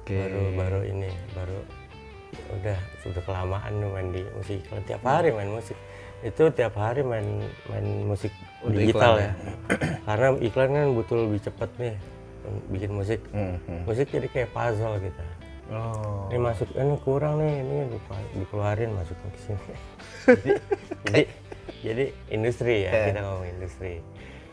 Oke. Baru baru ini baru udah sudah kelamaan main di musik iklan tiap hari main musik itu tiap hari main main musik Untuk digital iklan ya karena iklan kan butuh lebih cepet nih bikin musik Hmm, hmm. musik jadi kayak puzzle gitu Oh. ini masuk ini kurang nih ini dikeluarin masukin ke sini jadi, jadi jadi industri ya kita ngomong industri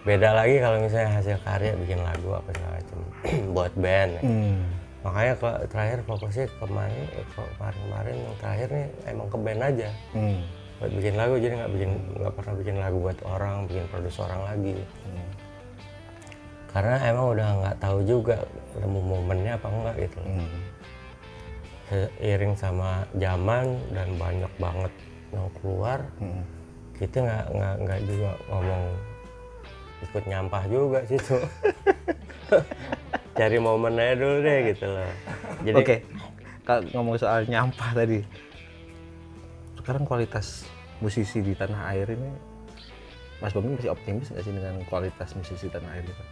beda lagi kalau misalnya hasil karya bikin lagu apa segala macam buat band ya. Hmm. makanya kalau terakhir fokusnya kemarin kemarin kemarin yang terakhir nih emang ke band aja Hmm. buat bikin lagu jadi nggak bikin nggak pernah bikin lagu buat orang bikin produser orang lagi karena emang udah nggak tahu juga mau momennya apa enggak gitu Hmm. seiring sama zaman dan banyak banget mau keluar kita nggak nggak nggak juga ngomong ikut nyampah juga situ cari momen aja dulu deh gitu loh. Jadi Oke, kalau ngomong soal nyampah tadi, sekarang kualitas musisi di tanah air ini, Mas Bomi masih optimis nggak sih dengan kualitas musisi tanah air itu?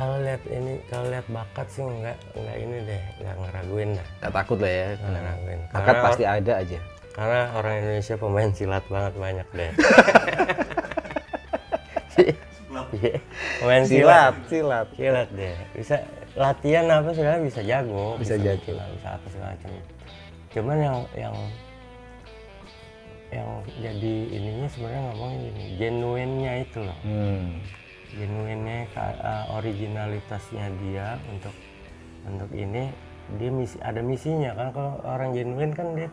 kalau lihat ini kalau lihat bakat sih nggak nggak ini deh nggak ngeraguin dah. Nggak takut lah ya, nggak ngeraguin. bakat karena, pasti ada aja. Karena orang Indonesia pemain silat banget banyak deh. Iya, pemain silat Silat, silat. silat deh. Bisa latihan apa segala bisa jago. Bisa jago. bikin, bisa apa segala macam. Cuman yang yang yang jadi ininya sebenarnya ngomongin gini genuinnya itu loh. Hmm. genuinnya uh, originalitasnya dia untuk untuk ini dia misi ada misinya kan. Kalau orang genuin kan dia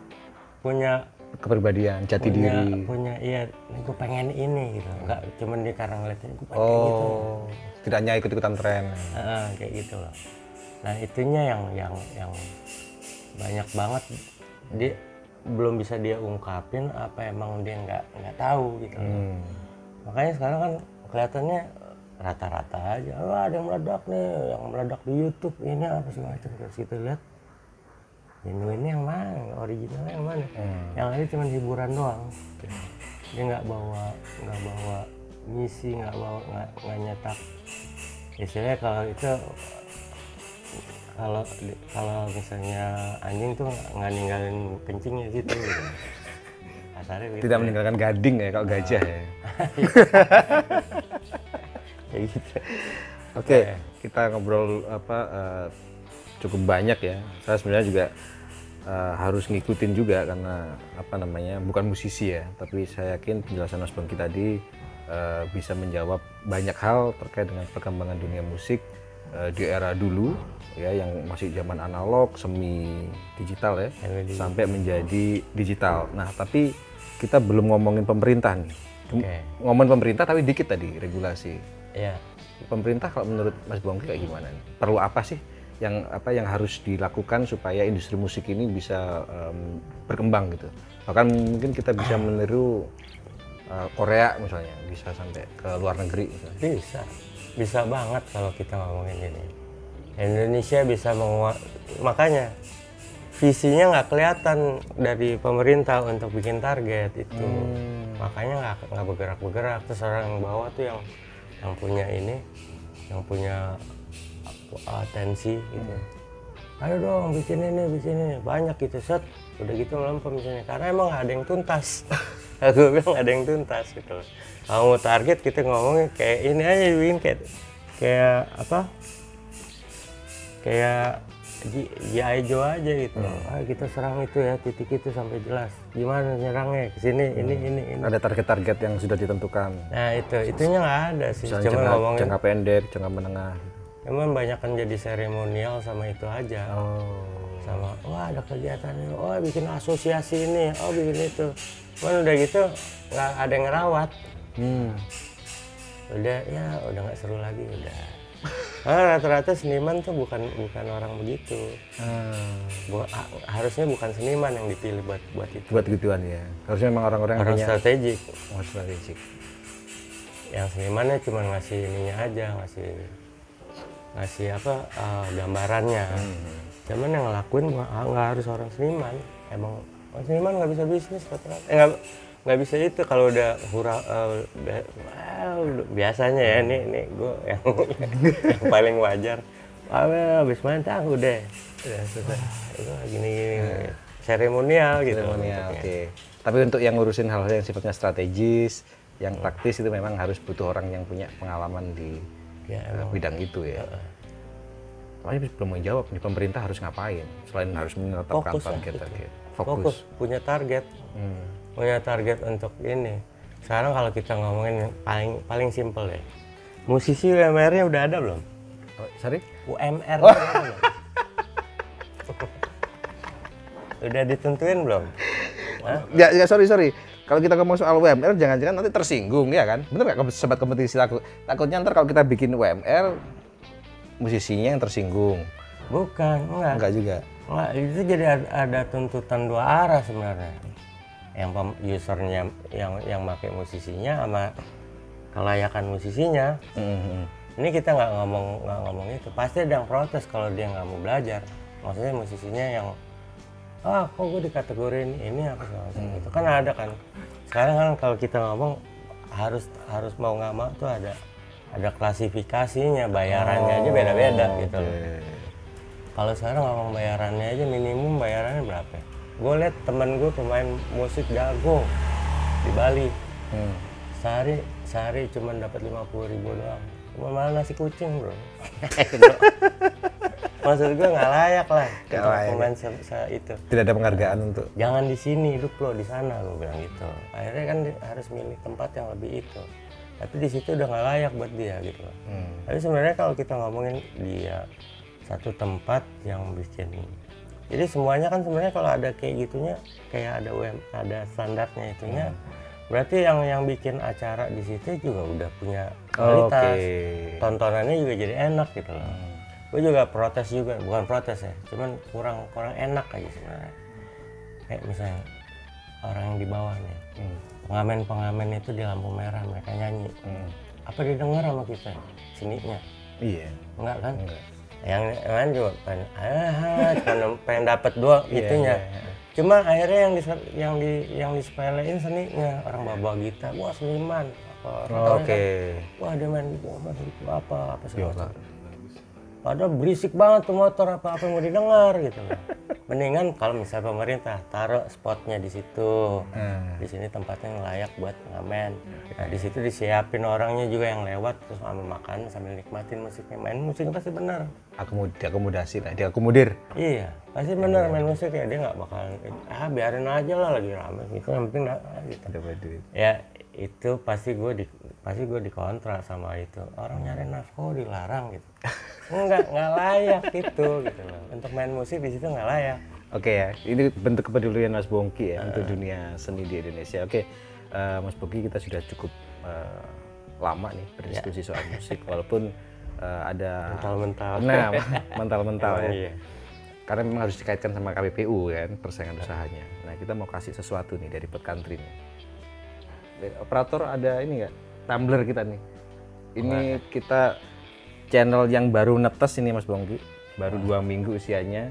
punya Kepribadian, jati punya diri. punya iya gue pengen ini gitu nggak cuman dia karena ngeliatnya gue pengen gitu Oh, tidak hanya ikut-ikutan tren. Ah, kayak gitu loh nah itunya yang yang yang banyak banget dia belum bisa dia ungkapin apa emang dia nggak nggak tahu gitu loh. Hmm. makanya sekarang kan kelihatannya rata-rata aja wah ada yang meledak nih yang meledak di YouTube ini apa segala macam terus kita lihat ini yang mana originalnya yang mana Hmm. yang lain cuma hiburan doang dia nggak bawa nggak bawa misi nggak bawa nggak nggak nyetak istilahnya kalau itu kalau kalau misalnya anjing tuh nggak ninggalin kencingnya situ gitu. kasarnya gitu Tidak meninggalkan gading ya kalau gajah ya. kayak gitu Oke, kita ngobrol apa eh, cukup banyak ya. Saya sebenarnya juga eh, harus ngikutin juga karena apa namanya bukan musisi ya, tapi saya yakin penjelasan Mas Bangki tadi eh, bisa menjawab banyak hal terkait dengan perkembangan dunia musik eh, di era dulu ya yang masih zaman analog, semi digital ya, digital. sampai menjadi digital. Nah, tapi kita belum ngomongin pemerintah nih. Oke. Ngomongin pemerintah tapi dikit tadi regulasi ya pemerintah kalau menurut Mas Bongki kayak gimana nih? Perlu apa sih yang apa yang harus dilakukan supaya industri musik ini bisa em, berkembang gitu? Bahkan mungkin kita bisa meniru eh, Korea misalnya, bisa sampai ke luar negeri misalnya. bisa. Bisa banget kalau kita ngomongin ini. Indonesia bisa menguat makanya visinya nggak kelihatan dari pemerintah untuk bikin target itu. Makanya nggak nggak bergerak bergerak terus orang yang bawah tuh yang yang punya ini yang punya atensi gitu. Ayo dong bikin ini bikin ini banyak gitu set. Udah gitu melempem misalnya karena emang ada yang tuntas. Aku bilang ada yang tuntas gitu. Mau target kita ngomongnya kayak ini aja bikin kayak kayak apa? Kayak GI Joe aja gitu. Ah kita serang itu ya titik itu sampai jelas. Gimana nyerangnya? Ke sini ini ini ini. Ada target-target yang sudah ditentukan. nah itu. Itunya nggak ada sih. Misalnya cuma jangka, ngomongin jangka pendek, jangka menengah. Cuman banyak kan jadi seremonial sama itu aja Oh. sama wah ada kegiatan ini oh bikin asosiasi ini oh bikin itu cuman udah gitu nggak ada yang ngerawat Hmm. udah ya udah nggak seru lagi udah Karena rata-rata seniman tuh bukan bukan orang begitu Ah. Bu- ha- harusnya bukan seniman yang dipilih buat buat itu Buat gituan ya. Harusnya memang orang-orang yang orang punya strategik oh, strategik. yang senimannya cuma ngasih ininya aja ngasih ngasih apa eh, gambarannya. Cuman yang ngelakuin nggak nggak harus orang seniman. Emang orang seniman nggak bisa bisnis rata-rata eh, nggak nggak bisa itu kalau udah hura eh, be- well, biasanya ya ini ini gue yang, yang paling wajar. Ah well, habis main tah udah. Udah selesai. Itu gini gini seremonial gitu. Seremonial, oke. Tapi untuk yang ngurusin hal-hal yang sifatnya strategis, yang taktis itu memang harus butuh orang yang punya pengalaman di ya eh, emang bidang itu ya. Tapi belum mau jawab nih pemerintah harus ngapain selain harus menetapkan Fokus target-target. fokus. Fokus. punya target Hmm. punya target untuk ini sekarang kalau kita ngomongin yang paling paling simpel ya musisi UMR-nya udah ada belum Oh, sorry? UMR belum? udah ditentuin belum Hah? Ya, ya sorry sorry. Kalau kita ngomong soal UMR, jangan-jangan nanti tersinggung ya kan? Bener nggak sobat kompetisi takut? Takutnya ntar kalau kita bikin UMR, musisinya yang tersinggung. bukan enggak Enggak juga. Enggak, itu jadi ada, ada tuntutan dua arah sebenarnya yang usernya yang yang pakai musisinya sama kelayakan musisinya Mhm. ini kita nggak ngomong nggak ngomong itu pasti ada yang protes kalau dia nggak mau belajar maksudnya musisinya yang ah kok gue dikategorin ini apa segala macam itu kan ada kan. Sekarang kan kalau kita ngomong harus harus mau nggak mau tuh ada ada klasifikasinya bayarannya aja beda-beda gitu loh. Kalau sekarang ngomong bayarannya aja minimum bayarannya berapa? Gue liat temen gue pemain musik jago di Bali. Hmm. sehari sehari cuma dapat lima puluh ribu doang. Cuma malah nasi kucing bro maksud gue nggak layak lah untuk layak. pemain se- se- itu. Tidak ada penghargaan untuk jangan di sini hidup lo di sana gue bilang gitu. Akhirnya kan harus milih tempat yang lebih itu. Tapi di situ udah nggak layak buat dia gitu. Loh Hmm. tapi sebenarnya kalau kita ngomongin dia satu tempat yang bikin jadi semuanya kan sebenarnya kalau ada kayak gitunya kayak ada UM ada standarnya itunya berarti yang yang bikin acara di situ juga udah punya kualitas. Oke. tontonannya juga jadi enak gitu loh gue juga protes juga bukan protes ya cuman kurang kurang enak aja sebenarnya kayak misalnya orang yang di bawah nih pengamen pengamen itu di lampu merah mereka nyanyi Hmm. apa didengar sama kita seninya Iya. enggak kan Enggak. yang lain juga pengen ah cuma pengen dapat doang Iya, itunya iya, iya. cuma akhirnya yang di yang di yang disepelein seninya orang bawa gitar wah seniman apa Oh, Oke. kan, wah dia main gitu apa apa apa segala Biola. macam padahal berisik banget tuh motor apa apa yang mau didengar gitu. Loh mendingan kalau misalnya pemerintah taruh spotnya di situ. Hmm. di sini tempatnya yang layak buat ngamen. Nah di situ disiapin orangnya juga yang lewat terus sama makan sambil nikmatin musiknya. Main musiknya pasti benar. Akomod diakomodasi lah, diakomodir. iya pasti benar main musik ya. Dia nggak bakalan ah biarin aja lah lagi rame. Gitu yang penting dah, ah, gitu. Dapat duit. ya itu pasti gue di pasti gue dikontra sama itu. Orang nyari nafkah dilarang gitu enggak nggak layak itu gitu loh untuk main musik di situ nggak layak Oke ya, ini bentuk kepedulian Mas Bongki ya untuk dunia seni di Indonesia. Oke, eh, Mas Bongki kita sudah cukup eh, lama nih berdiskusi soal musik, walaupun eh, ada mental-mental nah mental-mental ya. Iya. Karena memang harus dikaitkan sama KPPU kan persaingan usahanya. Nah kita mau kasih sesuatu nih dari Pot Country nih. Dari operator ada ini nggak? Tumblr kita nih. Ini kita channel yang baru netes ini Mas Bongki, baru dua minggu usianya.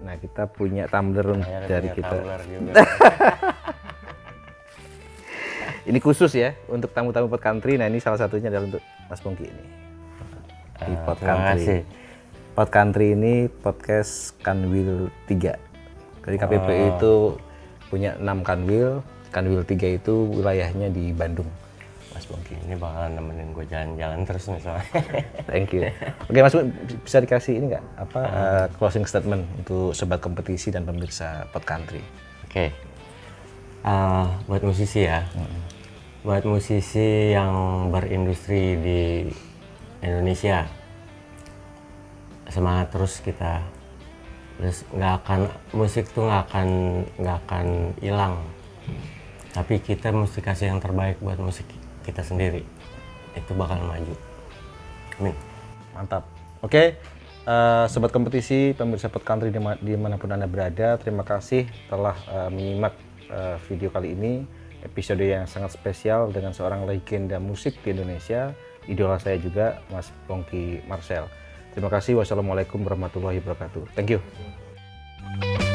Nah kita punya Tumblr Akhirnya dari punya kita. Ini khusus ya untuk tamu-tamu Pot Country. Nah ini salah satunya adalah untuk Mas Bongki ini. Di Ah, Pot Country. kasih. Pot Country ini podcast Kanwil 3. Jadi KPPU Oh. itu punya 6 Kanwil. Kanwil 3 itu wilayahnya di Bandung. Bongki. ini bakalan nemenin gue jalan-jalan terus misalnya Thank you. Oke Mas, Bongki, bisa dikasih ini nggak apa uh, closing statement untuk sobat kompetisi dan pemirsa Pot Country? Oke. Ah, buat musisi ya. Buat musisi yang berindustri di Indonesia. Semangat terus kita. Terus nggak akan musik tuh nggak akan nggak akan hilang. Tapi kita mesti kasih yang terbaik buat musik kita sendiri. Itu bakal maju. Amin. Mantap. Oke, eh, sobat kompetisi, pemirsa Pot Country dima- di mana pun anda berada, terima kasih telah eh, menyimak eh, video kali ini, episode yang sangat spesial dengan seorang legenda musik di Indonesia, idola saya juga, Mas Pongki Marcel. Terima kasih. Wassalamualaikum warahmatullahi wabarakatuh. Thank you.